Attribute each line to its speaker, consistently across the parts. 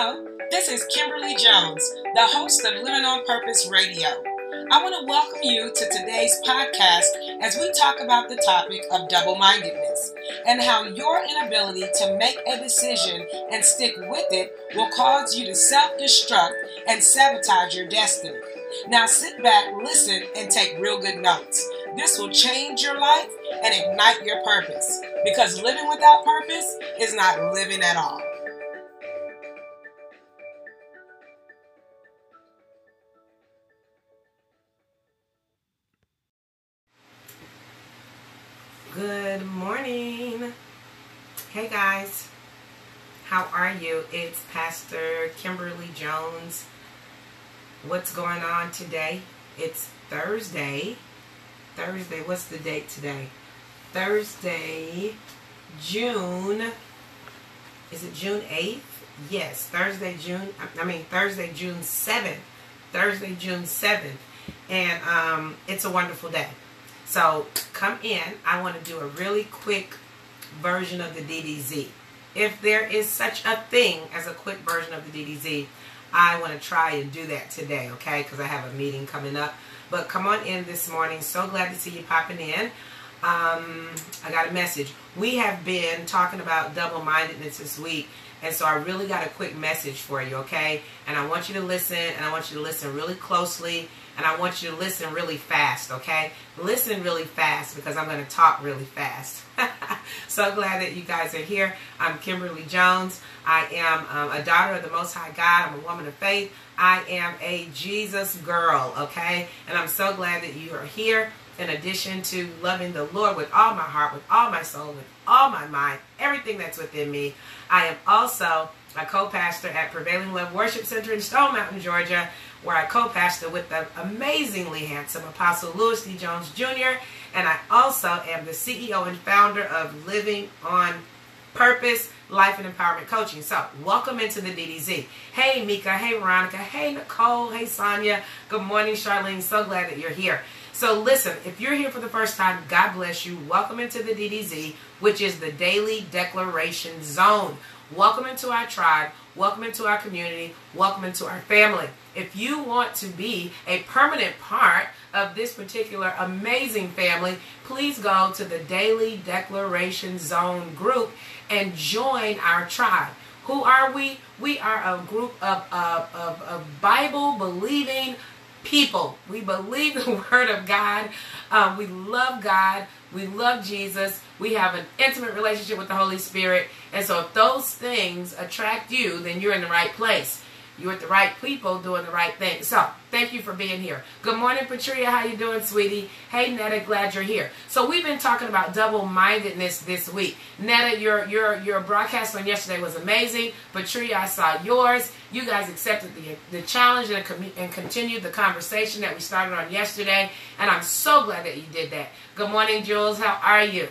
Speaker 1: Hello, this is Kimberly Jones, the host of Living on Purpose Radio. I want to welcome you to today's podcast as we talk about the topic of double mindedness and how your inability to make a decision and stick with it will cause you to self destruct and sabotage your destiny. Now sit back, listen, and take real good notes. This will change your life and ignite your purpose because living without purpose is not living at all. Good morning. Hey guys, how are you? It's Pastor Kimberly Jones. What's going on today? It's Thursday. Thursday, what's the date today? Thursday, June. Is it June 8th? Yes, Thursday, June. I mean, Thursday, June 7th. Thursday, June 7th. And um, it's a wonderful day. So come in. I want to do a really quick version of the DDZ. If there is such a thing as a quick version of the DDZ, I want to try and do that today, okay? Because I have a meeting coming up. But come on in this morning. So glad to see you popping in. Um, I got a message. We have been talking about double-mindedness this week. And so I really got a quick message for you, okay? And I want you to listen, and I want you to listen really closely and I want you to listen really fast, okay? Listen really fast because I'm going to talk really fast. so glad that you guys are here. I'm Kimberly Jones. I am um, a daughter of the Most High God. I'm a woman of faith. I am a Jesus girl, okay? And I'm so glad that you are here. In addition to loving the Lord with all my heart, with all my soul, with all my mind, everything that's within me, I am also a co-pastor at Prevailing Love Worship Center in Stone Mountain, Georgia where I co-pastor with the amazingly handsome Apostle Louis D. Jones Jr. And I also am the CEO and founder of Living on Purpose Life and Empowerment Coaching. So, welcome into the DDZ. Hey, Mika. Hey, Veronica. Hey, Nicole. Hey, Sonia. Good morning, Charlene. So glad that you're here. So, listen, if you're here for the first time, God bless you. Welcome into the DDZ, which is the Daily Declaration Zone. Welcome into our tribe. Welcome into our community. Welcome into our family. If you want to be a permanent part of this particular amazing family, please go to the Daily Declaration Zone group and join our tribe. Who are we? We are a group of, of, of, of Bible believing people. We believe the Word of God. Um, we love God. We love Jesus. We have an intimate relationship with the Holy Spirit. And so if those things attract you, then you're in the right place. You're with the right people doing the right thing. So, thank you for being here. Good morning, Patria. How you doing, sweetie? Hey, Netta, glad you're here. So, we've been talking about double-mindedness this week. Netta, your your your broadcast on yesterday was amazing. Patria, I saw yours. You guys accepted the the challenge and, and continued the conversation that we started on yesterday, and I'm so glad that you did that. Good morning, Jules. How are you?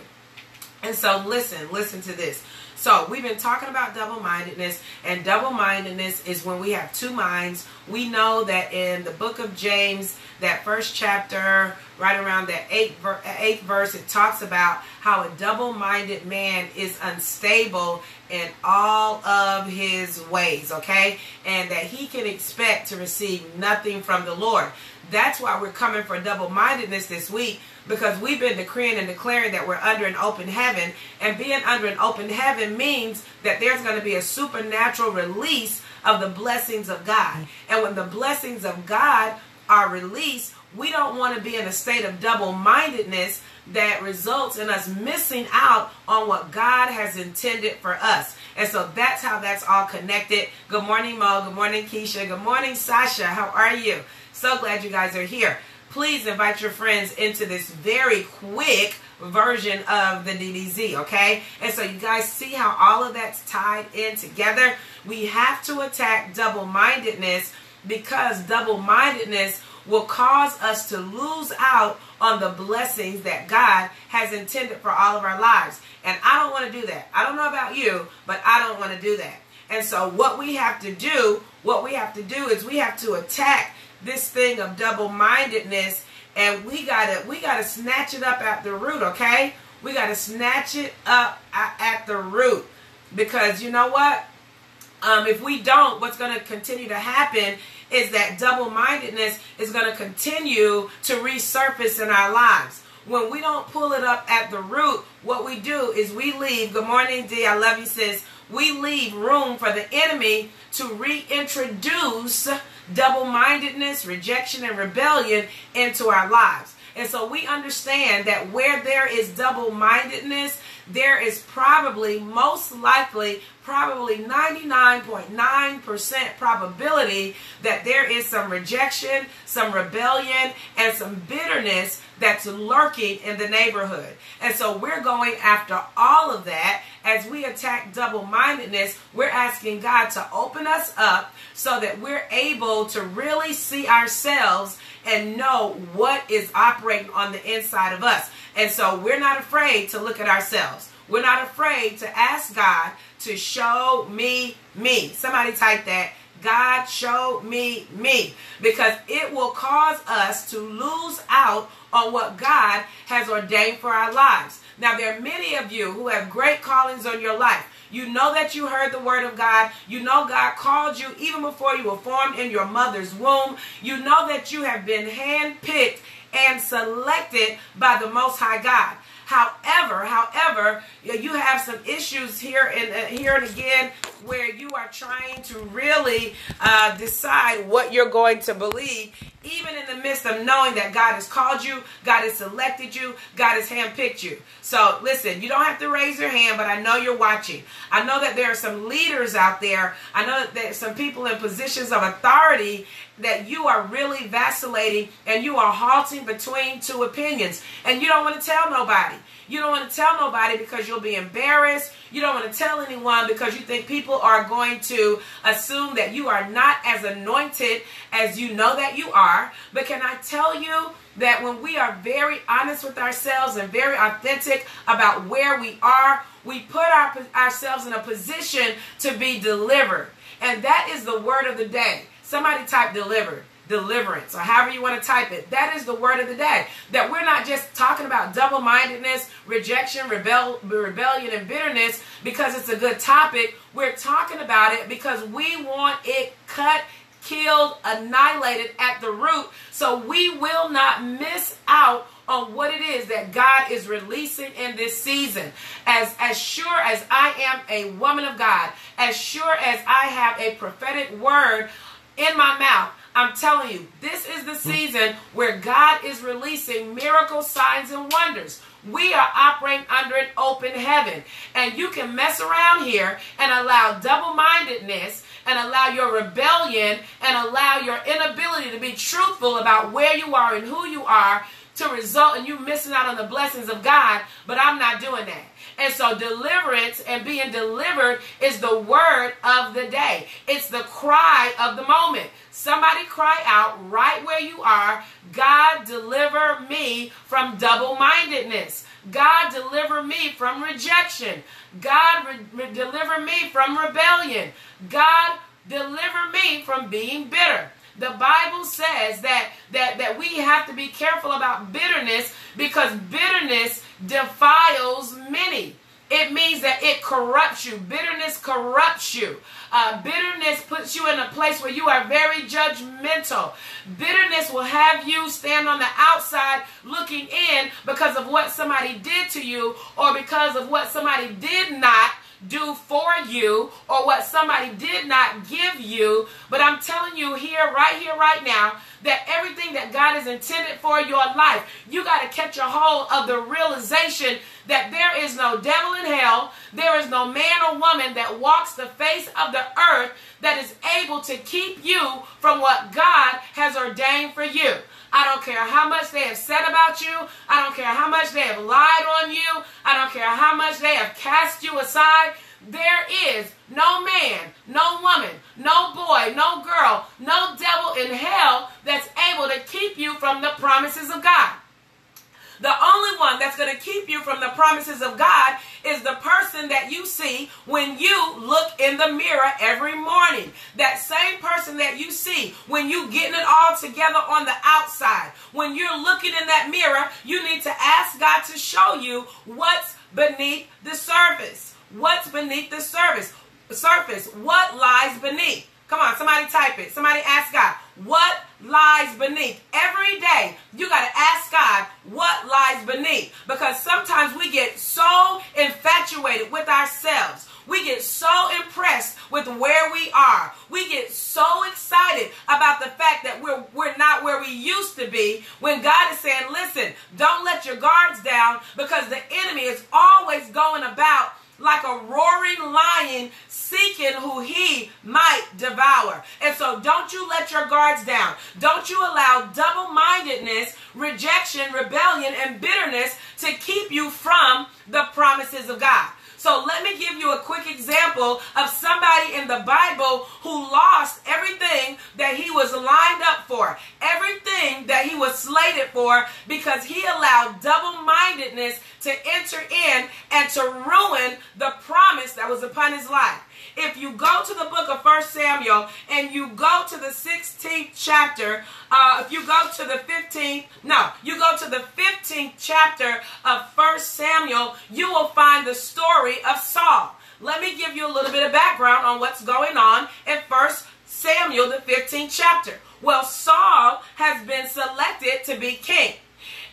Speaker 1: And so, listen, listen to this. So we've been talking about double-mindedness, and double-mindedness is when we have two minds. We know that in the book of James, that first chapter, right around that eighth, eighth verse, it talks about how a double-minded man is unstable in all of his ways, okay? And that he can expect to receive nothing from the Lord. That's why we're coming for double-mindedness this week because we've been decreeing and declaring that we're under an open heaven. And being under an open heaven means that there's going to be a supernatural release of the blessings of God. And when the blessings of God are released, we don't want to be in a state of double mindedness that results in us missing out on what God has intended for us. And so that's how that's all connected. Good morning, Mo. Good morning, Keisha. Good morning, Sasha. How are you? So glad you guys are here please invite your friends into this very quick version of the DDZ, okay? And so you guys see how all of that's tied in together? We have to attack double-mindedness because double-mindedness will cause us to lose out on the blessings that God has intended for all of our lives. And I don't want to do that. I don't know about you, but I don't want to do that. And so what we have to do, what we have to do is we have to attack this thing of double-mindedness and we gotta we gotta snatch it up at the root okay we gotta snatch it up at the root because you know what um, if we don't, what's to continue to happen is that double mindedness is to continue to resurface in our lives. When we don't pull it up at the root, what we do is we leave. Good morning, D. I love you, sis. We leave room for the enemy to reintroduce double mindedness, rejection, and rebellion into our lives. And so we understand that where there is double mindedness, there is probably, most likely, probably 99.9% probability that there is some rejection, some rebellion, and some bitterness that's lurking in the neighborhood. And so we're going after all of that as we attack double mindedness. We're asking God to open us up so that we're able to really see ourselves and know what is operating on the inside of us. And so we're not afraid to look at ourselves. We're not afraid to ask God to show me me. Somebody type that. God show me me because it will cause us to lose out on what God has ordained for our lives. Now, there are many of you who have great callings on your life. You know that you heard the word of God. You know God called you even before you were formed in your mother's womb. You know that you have been handpicked and selected by the Most High God. However, however, you have some issues here and uh, here and again where you are trying to really uh, decide what you're going to believe, even in the midst of knowing that God has called you, God has selected you, God has handpicked you. So listen, you don't have to raise your hand, but I know you're watching. I know that there are some leaders out there. I know that some people in positions of authority that you are really vacillating and you are halting between two opinions and you don't want to tell nobody. You don't want to tell nobody because you'll be embarrassed. You don't want to tell anyone because you think people are going to assume that you are not as anointed as you know that you are. But can I tell you that when we are very honest with ourselves and very authentic about where we are, we put our, ourselves in a position to be delivered. And that is the word of the day. Somebody type delivered deliverance or however you want to type it. That is the word of the day. That we're not just talking about double mindedness, rejection, rebel, rebellion, and bitterness because it's a good topic. We're talking about it because we want it cut, killed, annihilated at the root so we will not miss out on what it is that God is releasing in this season. As as sure as I am a woman of God, as sure as I have a prophetic word in my mouth, I'm telling you, this is the hmm. season where God is releasing miracle signs and wonders. We are operating under an open heaven. And you can mess around here and allow double mindedness and allow your rebellion and allow your inability to be truthful about where you are and who you are to result in you missing out on the blessings of God. But I'm not doing that. And so deliverance and being delivered is the word of the day. It's the cry of the moment. Somebody cry out right where you are, God deliver me from double-mindedness. God deliver me from rejection. God re- re- deliver me from rebellion. God deliver me from being bitter. The Bible says that that that we have to be careful about bitterness because bitterness defiles. It means that it corrupts you. Bitterness corrupts you. Uh, bitterness puts you in a place where you are very judgmental. Bitterness will have you stand on the outside looking in because of what somebody did to you or because of what somebody did not do for you or what somebody did not give you. But I'm telling you here, right here, right now, that everything that God has intended for your life, you got to catch a hold of the realization that there is no devil in hell, there is no man or woman that walks the face of the earth that is able to keep you from what God has ordained for you. I don't care how much they have said about you. I don't care how much they have lied on you. I don't care how much they have cast you aside. There is no man, no woman, no boy, no girl, no devil in hell that's able to keep you from the promises of God. The only one that's going to keep you from the promises of God is the person that you see when you look in the mirror every morning. That same person that you see when you're getting it all together on the outside. When you're looking in that mirror, you need to ask God to show you what's beneath the surface. What's beneath the surface? surface? What lies beneath? Come on, somebody type it. Somebody ask God, what lies beneath? Every day, you got to ask God what lies beneath. Because sometimes we get so infatuated with ourselves. We get so impressed with where we are. We get so excited about the fact that we're, we're not where we used to be when God is saying, listen, don't let your guards down because the enemy is always going about like a roaring lion seeking who he might devour. And so don't you let your guards down. Don't you allow double mindedness, rejection, rebellion, and bitterness to keep you from the promises of God. So let me give you a quick example of somebody in the Bible who lost everything that he was lined up for, everything that he was slated for, because he allowed double mindedness to enter in and to ruin the promise that was upon his life if you go to the book of First Samuel and you go to the 16th chapter, uh, if you go to the 15th, no, you go to the 15th chapter of First Samuel, you will find the story of Saul. Let me give you a little bit of background on what's going on in First Samuel, the 15th chapter. Well, Saul has been selected to be king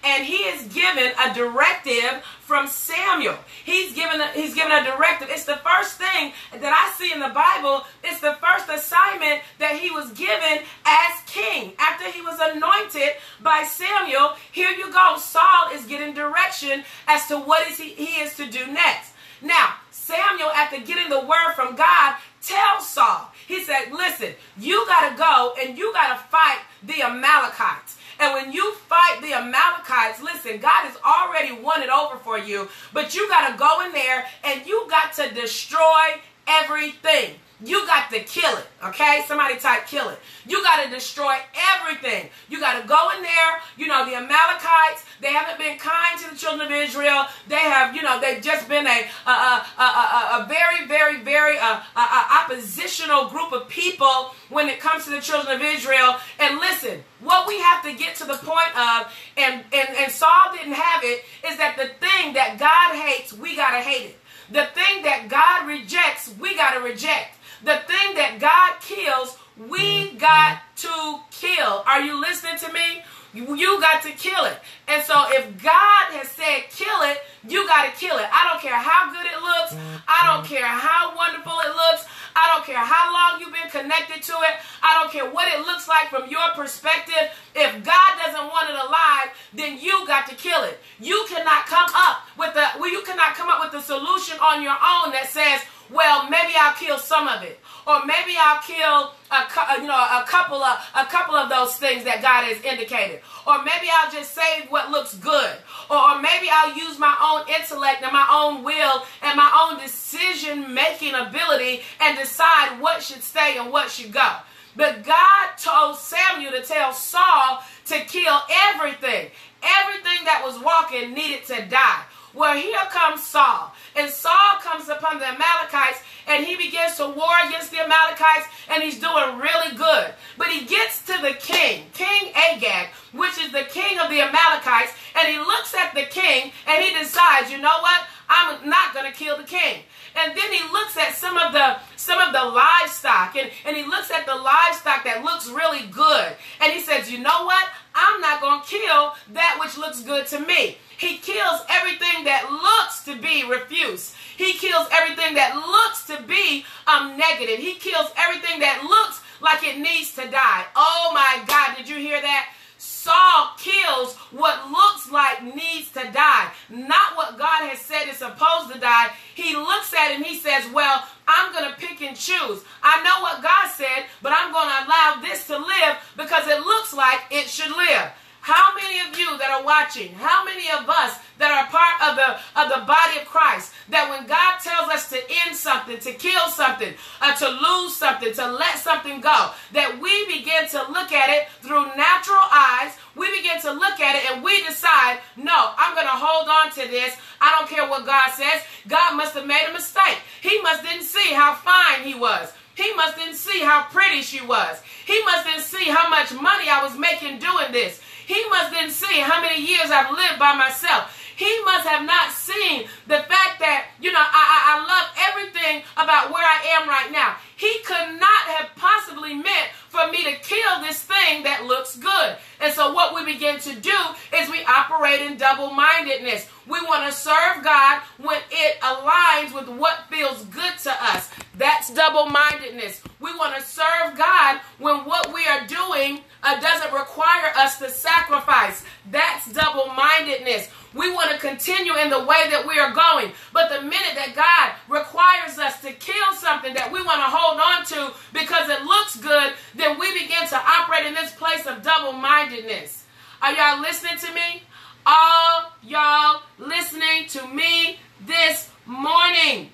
Speaker 1: and he is given a directive from Samuel. He's given a, he's given a directive. It's the first thing that I see in the Bible. It's the first assignment that he was given as king after he was anointed by Samuel. Here you go. Saul is getting direction as to what is he, he is to do next. Now, Samuel, after getting the word from God, tells Saul, he said, listen, you got to go and you got to fight the Amalekites. And when you fight the Amalekites, listen, God has already won it over for you, but you got to go in there and you got to destroy everything. You got to kill it, okay? Somebody type kill it. You got to destroy everything. You got to go in there. You know, the Amalekites, they haven't been kind to the children of Israel. They have, you know, they've just been a, a, a, a, a very, very, very uh, oppositional group of people when it comes to the children of Israel. And listen, what we have to get to the point of, and, and, and Saul didn't have it, is that the thing that God hates, we got to hate it. The thing that God rejects, we got to reject. The thing that God kills, we mm-hmm. got to kill. Are you listening to me? You got to kill it. And so if God has said kill it, you got to kill it. I don't care how good it looks. I don't mm-hmm. care how wonderful it looks. I don't care how long you've been connected to it. I don't care what it looks like from your perspective. If God doesn't want it alive, then you got to kill it. You cannot come up with the well, you cannot come up with the solution on your own that says, well, maybe I'll kill some of it, or maybe I'll kill a uh, you know a couple of a couple of those things that God has indicated, or maybe I'll just save what looks good, or, or maybe I'll use my own intellect and my own will and my own decision making ability and decide what should stay and what should go. But God told Samuel to tell Saul to kill everything. Everything that was walking needed to die. Well, here comes Saul. And Saul comes upon the Amalekites and he begins to war against the Amalekites and he's doing really good. But he gets to the king, King Agag, which is the king of the Amalekites, and he looks at the king and he decides, you know what? I'm not going to kill the king. And then he looks at some of the some of the livestock and, and he looks at the livestock that looks really good. And he says, you know what? I'm not going to kill that which looks good to me. He kills everything that looks to be refuse. He kills everything that looks to be um, negative. He kills everything that looks like it needs to die. Oh my God, did you hear that? Saul kills what looks like needs to die, not what God has said is supposed to die. He looks at it and he says, Well, I'm going to pick and choose. I know what God said, but I'm going to allow this to live because it looks like it should live. How many of you that are watching, how many of us that are part of the of the body of Christ, that when God tells us to end something, to kill something, uh, to lose something, to let something go, that we begin to look at it through natural eyes, we begin to look at it and we decide, no, I'm going to hold on to this. I don't care what God says. God must have made a mistake. He must didn't see how fine he was. He must didn't see how pretty she was. He must didn't see how much money I was making doing this. He must didn't see how many years I've lived by myself. He must have not seen the fact that, you know, I, I, I love everything about where I am right now. He could not have possibly meant for me to kill this thing that looks good. And so what we begin to do is we operate in double-mindedness. We want to serve God when it aligns with what feels good to us. That's double-mindedness. We want to serve God when what we are doing uh, doesn't require us to sacrifice. That's double-mindedness. We want to continue in the way that we are going. But the minute that God requires us to kill something that we want to hold on to because it looks good, then we begin to operate in this place of double mindedness. Are y'all listening to me? All y'all listening to me this morning?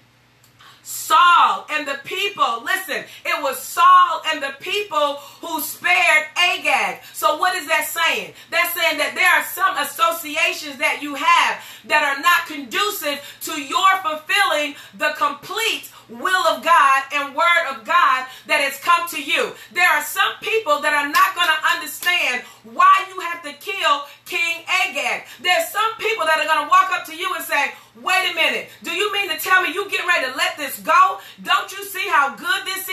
Speaker 1: Saul and the people, listen, it was Saul and the people who spared Agag. So what is that saying? That's saying that there are some associations that you have that are not conducive to your fulfilling the complete will of God and word of God that has come to you. There are some people that are not going to understand why you have to kill King Agag. There's some people that are going to walk up to you and say, Wait a minute. Do you mean to tell me you getting ready to let this go? Don't you see how good this is?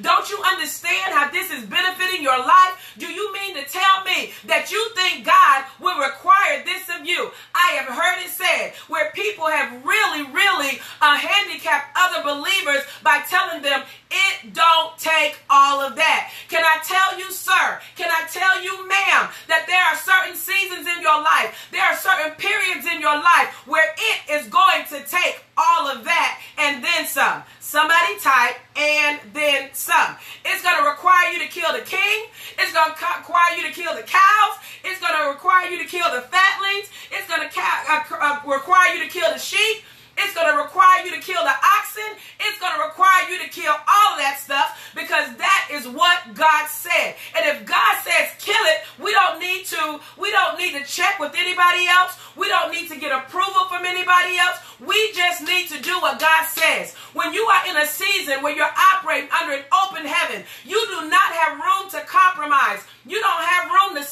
Speaker 1: Don't you understand how this is benefiting your life? Do you mean to tell me that you think God will require this of you? I have heard it said where people have really, really uh, handicapped other believers by telling them it don't take all of that. Can I tell you, sir? Can I tell you, ma'am, that there are certain seasons in your life, there are certain periods in your life where it is going to take all of that and then some. Somebody type and then some. It's going to require you to kill the king. It's going to require you to kill the cows. It's going to require you to kill the fatlings. It's going to uh, uh, require you to kill the sheep. It's going to require you to kill the oxen. It's going to require you to kill all of that stuff because that is what God said. And if God says kill it, we don't need to we don't need to check with anybody else. We don't need to get approval from anybody else. We just need to do what God says. When you are in a season where you're operating under an open heaven, you do not have room to compromise. You don't have room to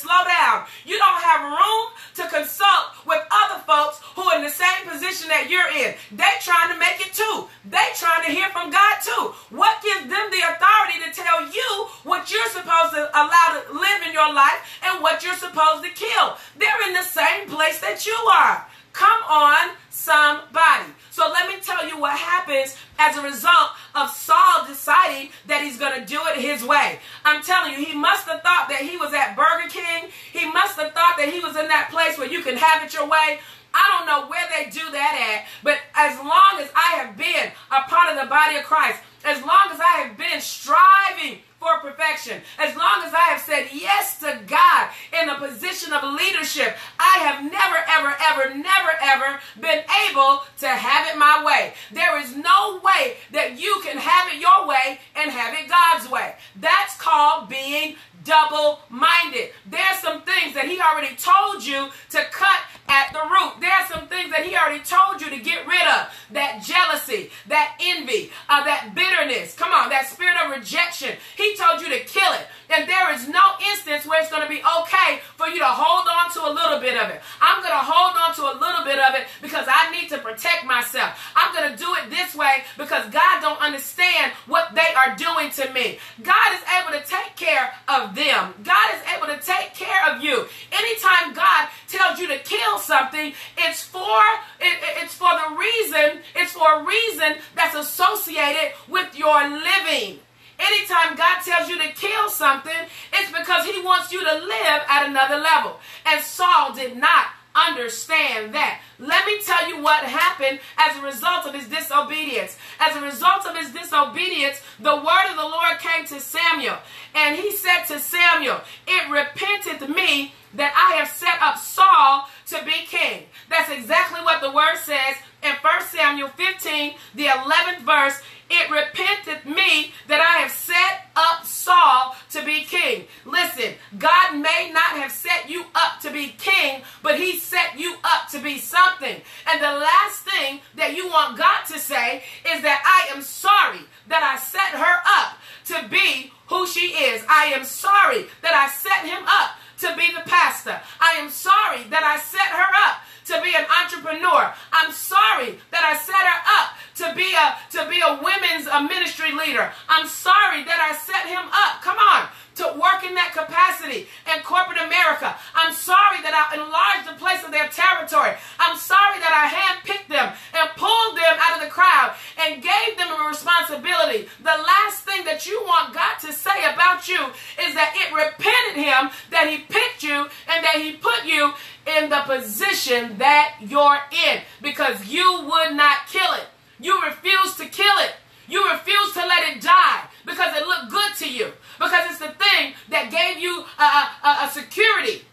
Speaker 1: They trying to make it too. They trying to hear from God too. What gives them the authority to tell you what you're supposed to allow to live in your life and what you're supposed to kill? They're in the same place that you are. Come on, somebody. So let me tell you what happens as a result of Saul deciding that he's going to do it his way. I'm telling you, he must have thought that he was at Burger King. He must have thought that he was in that place where you can have it your way. I don't know where they do that at, but as long as I have been a part of the body of Christ, as long as I have been striving for perfection. As long as I have said yes to God in a position of leadership, I have never, ever, ever, never, ever been able to have it my way. There is no way that you can have it your way and have it God's way. That's called being double minded. There's some things that he already told you to cut at the root. There are some things that he already told you to get rid of. That jealousy, that envy, uh, that bitterness. Come on, that spirit of rejection. He told you to kill it. And there is no instance where it's going to be okay for you to hold on to a little bit of it. I'm going to hold on to a little bit of it because I need to protect myself. I'm going to do it this way because God don't understand what they are doing to me. God is able to take care of them. God is able to take care of you. Anytime God tells you to kill something, it's for it, it's for the reason, it's for a reason that's associated with your living. Anytime God tells you to kill something, it's because he wants you to live at another level. And Saul did not understand that. Let me tell you what happened as a result of his disobedience. As a result of his disobedience, the word of the Lord came to Samuel. And he said to Samuel, It repenteth me that I have set up Saul to be king. That's exactly what the word says in 1 Samuel 15, the 11th verse. It repenteth me that I have set up Saul to be king. Listen, God may not have set you up to be king, but he set you up to be something. And the last thing that you want God to say is that I am sorry that I set her up to be who she is. I am sorry that I set him up to be the pastor. I am sorry that I set her up to to be an entrepreneur. I'm sorry that I set her up to be a to be a women's a ministry leader. I'm sorry that I set him up. Come on to work in that capacity in corporate America. I'm sorry that I enlarged the place of their territory. I'm sorry that I handpicked them and pulled them out of the crowd and gave them a responsibility. The last thing that you want God to say about you is that it repented him that he picked you and that he put you in the position that you're in because you would not kill it. You refused to kill it. You refused to let it die because it looked good to you because it's the thing that gave you a, a, a security.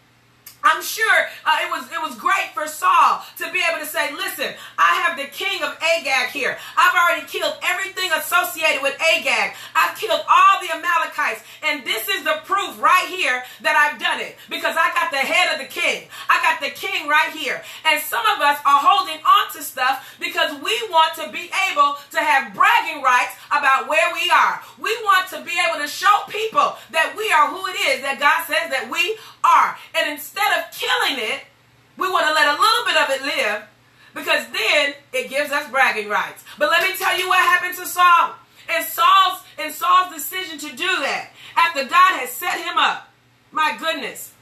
Speaker 1: I'm sure uh, it was it was great for Saul to be able to say, "Listen, I have the king of Agag here. I've already killed everything associated with Agag. I've killed all the Amalekites, and this is the proof right here that I've done it because I got the head of the king. I got the king right here. And some of us are holding on to stuff because we want to be able to have bragging rights about where we are. We want to be able to show people that we are who it is that God says that we are. And instead of killing it, we want to let a little bit of it live because then it gives us bragging rights. But let me tell you what happened to Saul. And Saul's and Saul's decision to do that after God had set him up. My goodness.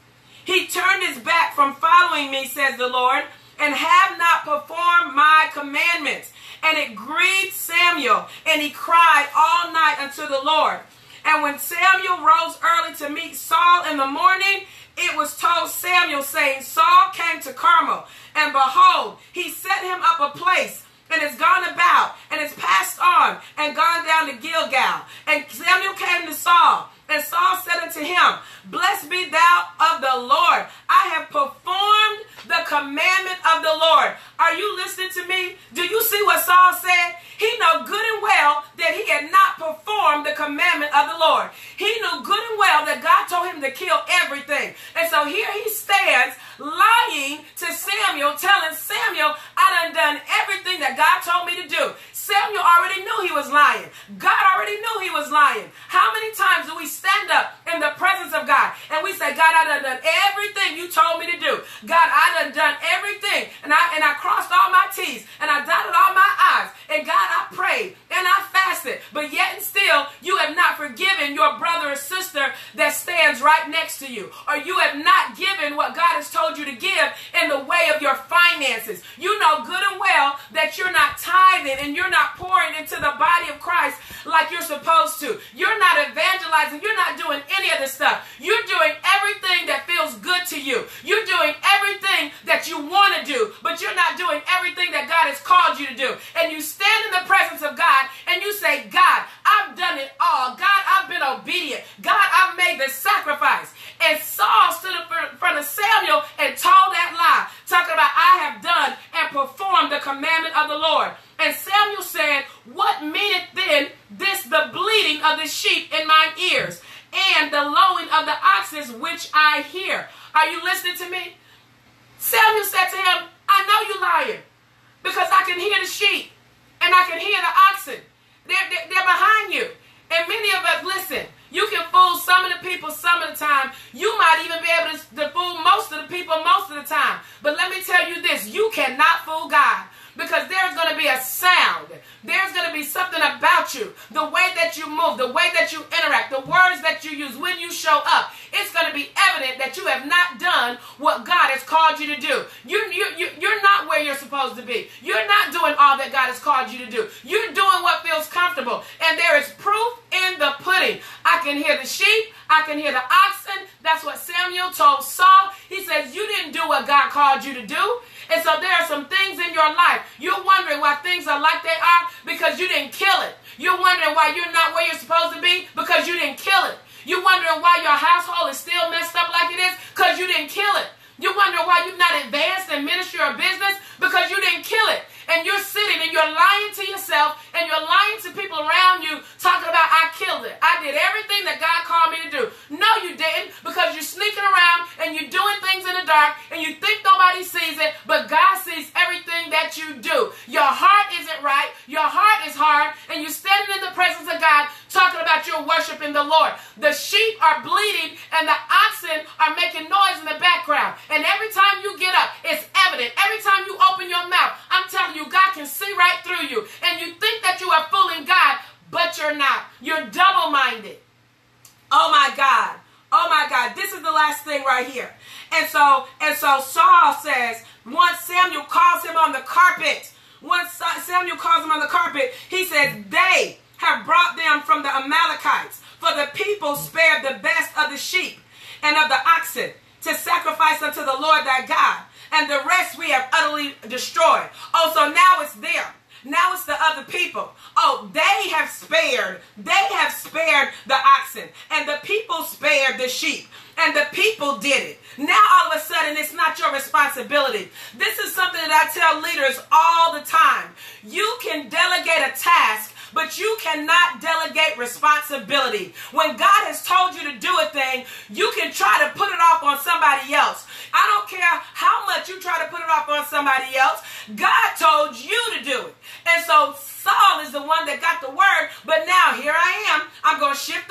Speaker 1: He turned his back from following me, says the Lord, and have not performed my commandments. And it grieved Samuel, and he cried all night unto the Lord. And when Samuel rose early to meet Saul in the morning, it was told Samuel, saying, Saul came to Carmel, and behold, he set him up a place and has gone about and has passed on and gone down to Gilgal. And Samuel came to Saul, and Saul said unto him, Blessed be thou of the Lord. I have performed the commandment of the Lord. Are you listening to me? Do you see what Saul said? He knew good and well that he had not performed the commandment of the Lord. He knew good and well that God told him to kill everything. And so here he stands lying to Samuel, telling Samuel, I done done everything that God told me to do. Samuel already knew he was lying. God already knew he was lying. How many times do we stand up in the presence of God and we say, God, I done done everything you told me to do. God, I done done everything. And I and I crossed all my T's and I dotted all my I's. And God, I prayed and I fasted. But yet and still, you have not forgiven your brother or sister that stands right next to you. Or you have not given what God has told you to give in the way of your finances. You know good and well that you're not tithing and you're not pouring into the body of Christ like you're supposed to. You're not evangelizing. You're not doing any of this stuff. You're doing everything that feels good to you. You're doing everything that you want to do, but you're not doing everything that God has called you to do. And you stand in the presence of God and you say, God, I've done it all. God, I've been obedient. God, I've made the sacrifice. And Saul stood in front of Samuel and told that lie, talking about, I have done and performed the commandment of the Lord. And Samuel said, What meaneth then this the bleating of the sheep in mine ears, and the lowing of the oxen which I hear? Are you listening to me? Samuel said to him, I know you lying, because I can hear the sheep and I can hear the oxen. They're, they're, they're behind you. And many of us, listen, you can fool some of the people some of the time. You might even be able to, to fool most of the people most of the time. But let me tell you this you cannot fool God because there's going to be a sound. There's going to be something about you. The way that you move, the way that you interact, the words that you use when you show up. It's going to be evident that you have not done what God has called you to do. You, you, you, you're not where you're supposed to be. You're not doing all that God has called you to do. You're doing what feels comfortable. And there is proof in the pudding. I can hear the sheep. I can hear the oxen. That's what Samuel told Saul. He says, You didn't do what God called you to do. And so there are some things in your life. You're wondering why things are like they are because you didn't kill it. You're wondering why you're not where you're supposed to be because you didn't kill it. You're wondering why your household is still messed up like it is? Because you didn't kill it. You're wondering why you've not advanced in ministry or business? Because you didn't kill it and you're sitting and you're lying to yourself and you're lying to people around you talking about I killed it. I did everything that God called me to do. No, you didn't because you're sneaking around and you're doing things in the dark and you think nobody sees it, but God sees everything that you do. Your heart isn't right. Your heart is hard and you're standing in the presence of God talking about that you're worshiping the Lord. The sheep are bleeding and the oxen are making noise in the background. And every time you get up, it's evident. Every time you open your mouth, I'm telling you, God can see right through you. And you think that you are fooling God, but you're not. You're double minded. Oh my God. Oh my God. This is the last thing right here. And so, and so Saul says, once Samuel calls him on the carpet, once Samuel calls him on the carpet, he says, they have brought them from the Amalekites, for the people spared the best of the sheep and of the oxen to sacrifice unto the Lord thy God. And the rest we have utterly destroyed. Oh, so now it's them. Now it's the other people. Oh, they have spared. They have spared the oxen. And the people spared the sheep. And the people did it. Now all of a sudden it's not your responsibility. This is something that I tell leaders all the time. You can delegate a task but you cannot delegate responsibility. When God has told you to do a thing, you can try to put it off on somebody else. I don't care how much you try to put it off on somebody else. God told you to do it. And so Saul is the one that got the word, but now here I am. I'm going to shift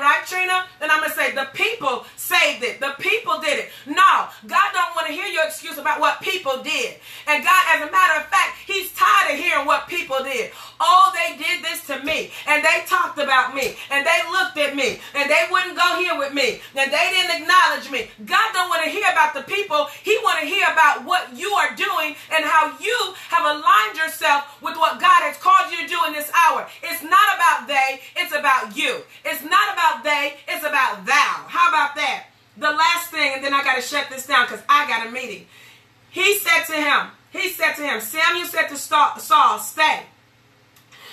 Speaker 1: right, Trina? And I'm going to say the people saved it. The people did it. No, God don't want to hear your excuse about what people did. And God, as a matter of fact, he's tired of hearing what people did. Oh, they did this to me, and they talked about me, and they looked at me, and they wouldn't go here with me, and they didn't acknowledge me. God don't want to hear about the people. He want to hear about what you are doing and how you have aligned yourself with what God has called you to do in this hour. It's not about they, it's about you. It's not about they, it's about thou. How about that? The last thing, and then I got to shut this down because I got a meeting. He said to him, he said to him, Samuel said to Saul, stay.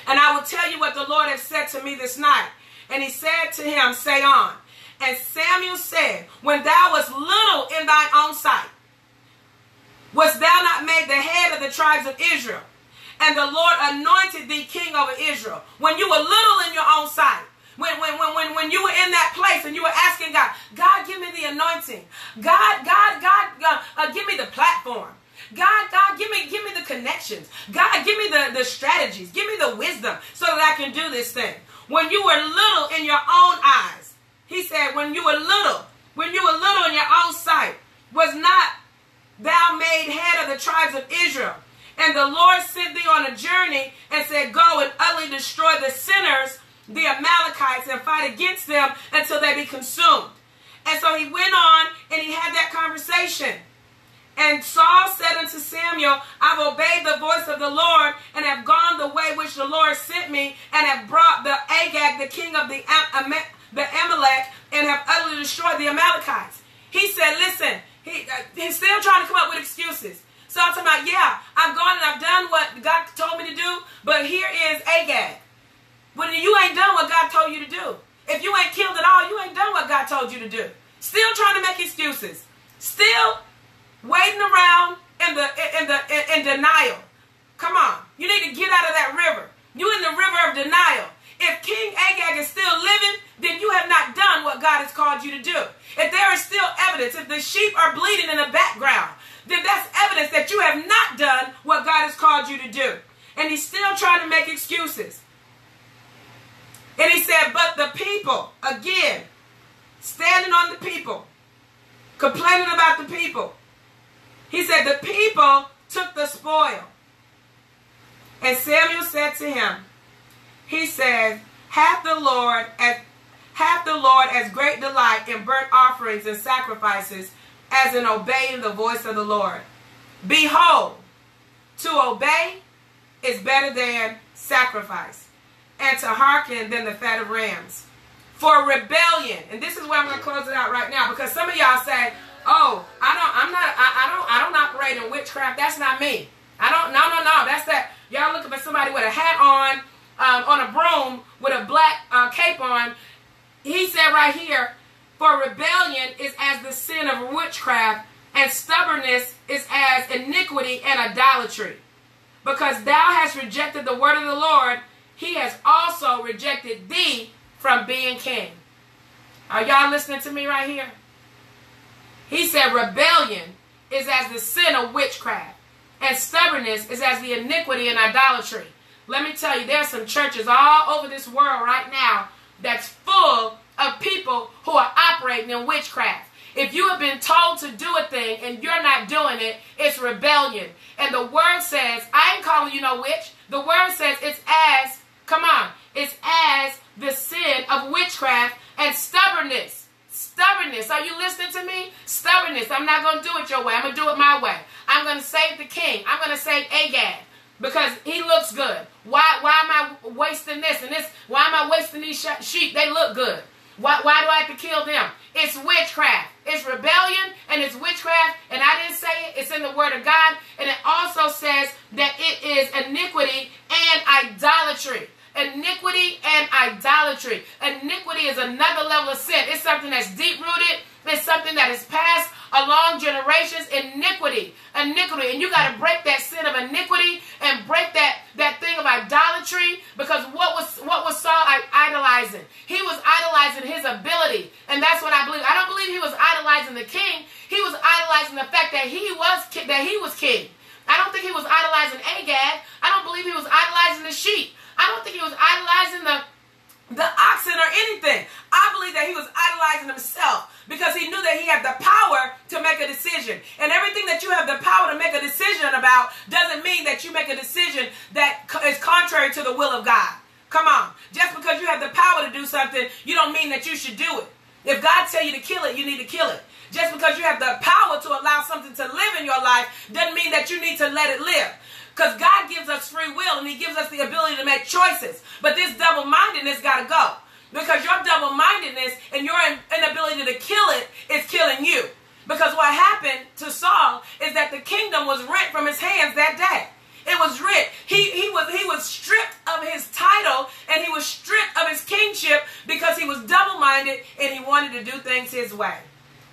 Speaker 1: And I will tell you what the Lord has said to me this night. And he said to him, say on. And Samuel said, when thou wast little in thine own sight, was thou not made the head of the tribes of Israel? and the Lord anointed thee king over Israel. When you were little in your own sight, when, when, when, when, when you were in that place and you were asking God, God, give me the anointing. God, God, God, uh, uh, give me the platform. God, God, give me, give me the connections. God, give me the, the strategies. Give me the wisdom so that I can do this thing. When you were little in your own eyes, he said, when you were little, when you were little in your own sight, was not thou made head of the tribes of Israel? And the Lord sent thee on a journey and said, Go and utterly destroy the sinners, the Amalekites, and fight against them until they be consumed. And so he went on and he had that conversation. And Saul said unto Samuel, I've obeyed the voice of the Lord and have gone the way which the Lord sent me and have brought the Agag, the king of the, Am- the Amalek, and have utterly destroyed the Amalekites. He said, listen, he, uh, he's still trying to come up with excuses. So I'm talking about, yeah, I've gone and I've done what God told me to do, but here is Agag. When you ain't done what God told you to do. If you ain't killed at all, you ain't done what God told you to do. Still trying to make excuses. Still waiting around in the in the in, in denial. Come on. You need to get out of that river. You in the river of denial. If King Agag is still living, then you have not done what God has called you to do. If there is still evidence, if the sheep are bleeding in the background, then that's evidence that you have not done what God has called you to do. And he's still trying to make excuses. And he said, but the people, again, standing on the people, complaining about the people. He said, the people took the spoil. And Samuel said to him, he said, hath the Lord as hath the Lord as great delight in burnt offerings and sacrifices as in obeying the voice of the Lord. Behold, to obey is better than sacrifice, and to hearken than the fat of rams. For rebellion, and this is where I'm going to close it out right now, because some of y'all say, "Oh, I don't, I'm not, I, I don't, I don't operate in witchcraft. That's not me. I don't, no, no, no. That's that. Y'all looking for somebody with a hat on, um, on a broom with a black uh, cape on. He said right here, for rebellion is as the sin of witchcraft, and stubbornness is as iniquity and idolatry. Because thou hast rejected the word of the Lord, he has also rejected thee from being king. Are y'all listening to me right here? He said rebellion is as the sin of witchcraft, and stubbornness is as the iniquity and idolatry. Let me tell you, there's some churches all over this world right now that's full of people who are operating in witchcraft. If you have been told to do a thing and you're not doing it, it's rebellion. And the word says, I ain't calling you no witch. The word says it's as, come on, it's as the sin of witchcraft and stubbornness. Stubbornness. Are you listening to me? Stubbornness. I'm not going to do it your way. I'm going to do it my way. I'm going to save the king. I'm going to save Agag because he looks good. Why, why am I wasting this and this? Why am I wasting these sheep? They look good. Why, why do I have to kill them? It's witchcraft. It's rebellion and it's witchcraft. And I didn't say it. It's in the word of God. And it also says that it is iniquity and idolatry. Iniquity and idolatry. Iniquity is another level of sin. It's something that's deep rooted. It's something that is passed along generations. Iniquity. Iniquity. And you got to break that sin of iniquity and break that, that thing of idolatry because what was what was Saul idolizing? He was idolizing his ability. And that's what I believe. I don't believe he was idolizing the king. He was idolizing the fact that he was that he was king. I don't think he was idolizing Agag. I don't believe he was idolizing the sheep. I don't think he was idolizing the the oxen or anything. I believe that he was idolizing himself because he knew that he had the power to make a decision. And everything that you have the power to make a decision about doesn't mean that you make a decision that is contrary to the will of God. Come on. Just because you have the power to do something, you don't mean that you should do it. If God tell you to kill it, you need to kill it. Just because you have the power to allow something to live in your life doesn't mean that you need to let it live. Because God gives us free will and He gives us the ability to make choices. But this double mindedness got to go. Because your double mindedness and your inability to kill it is killing you. Because what happened to Saul is that the kingdom was rent from his hands that day. It was rent. He, he, was, he was stripped of his title and he was stripped of his kingship because he was double minded and he wanted to do things his way.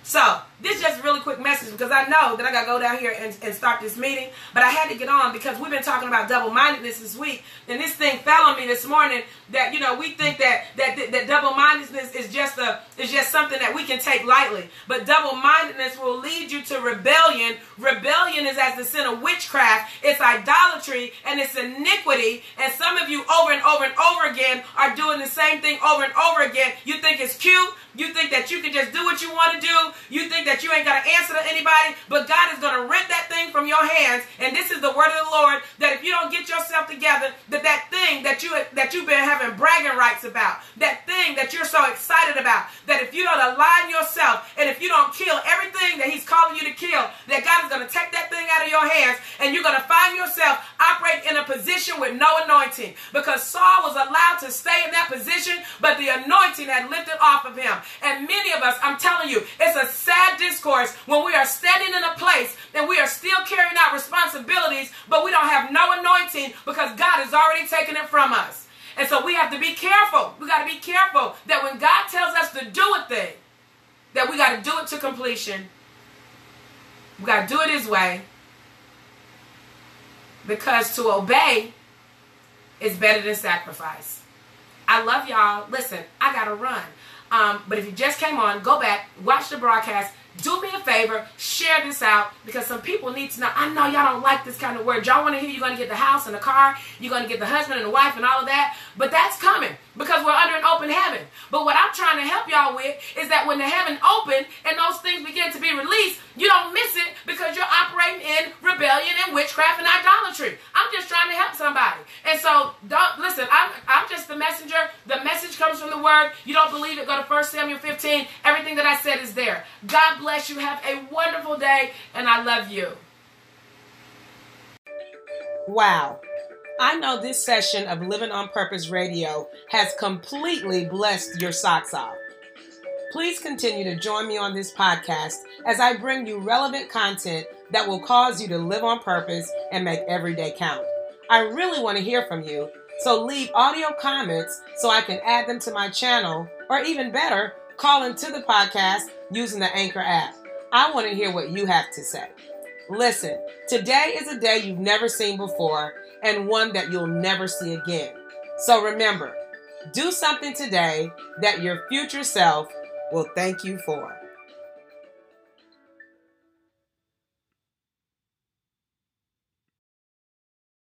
Speaker 1: So this is just a really quick message because I know that I got to go down here and, and start this meeting. But I had to get on because we've been talking about double-mindedness this week. And this thing fell on me this morning that, you know, we think that that, that, that double-mindedness is just a is just something that we can take lightly. But double-mindedness will lead you to rebellion. Rebellion is as the sin of witchcraft. It's idolatry and it's iniquity. And some of you over and over and over again are doing the same thing over and over again. You think it's cute. You think that you can just do what you want to do. You think that you ain't got to answer to anybody. But God is going to rent that thing from your hands. And this is the word of the Lord that if you don't get yourself together, that that thing that you that you've been having bragging rights about, that thing that you're so excited about, that if you don't align yourself and if you don't kill everything that He's calling you to kill, that God is going to take that thing out of your hands and you're going to find yourself operating in a position with no anointing. Because Saul was allowed to stay in that position, but the anointing had lifted off of him. And many of us, I'm telling you, it's a sad discourse when we are standing in a place and we are still carrying out responsibilities, but we don't have no anointing because God has already taken it from us. And so we have to be careful. We got to be careful that when God tells us to do a thing, that we got to do it to completion. We got to do it His way. Because to obey is better than sacrifice. I love y'all. Listen, I got to run. Um, but if you just came on, go back, watch the broadcast. Do me a favor, share this out because some people need to know. I know y'all don't like this kind of word. Y'all want to hear you're going to get the house and the car, you're going to get the husband and the wife and all of that. But that's coming because we're under an open heaven. But what I'm trying to help y'all with is that when the heaven open and those things begin to be released, you don't miss it because you're operating in rebellion and witchcraft and idolatry. I'm just trying to help somebody. And so, don't listen, I'm, I'm just the messenger. The message comes from the word. You don't believe it, go to 1 Samuel 15. Everything that I said is there. God bless you. Have a wonderful day, and I love you. Wow. I know this session of Living on Purpose Radio has completely blessed your socks off. Please continue to join me on this podcast as I bring you relevant content that will cause you to live on purpose and make every day count. I really want to hear from you, so leave audio comments so I can add them to my channel, or even better, call into the podcast using the Anchor app. I want to hear what you have to say. Listen, today is a day you've never seen before and one that you'll never see again. So remember, do something today that your future self will thank you for.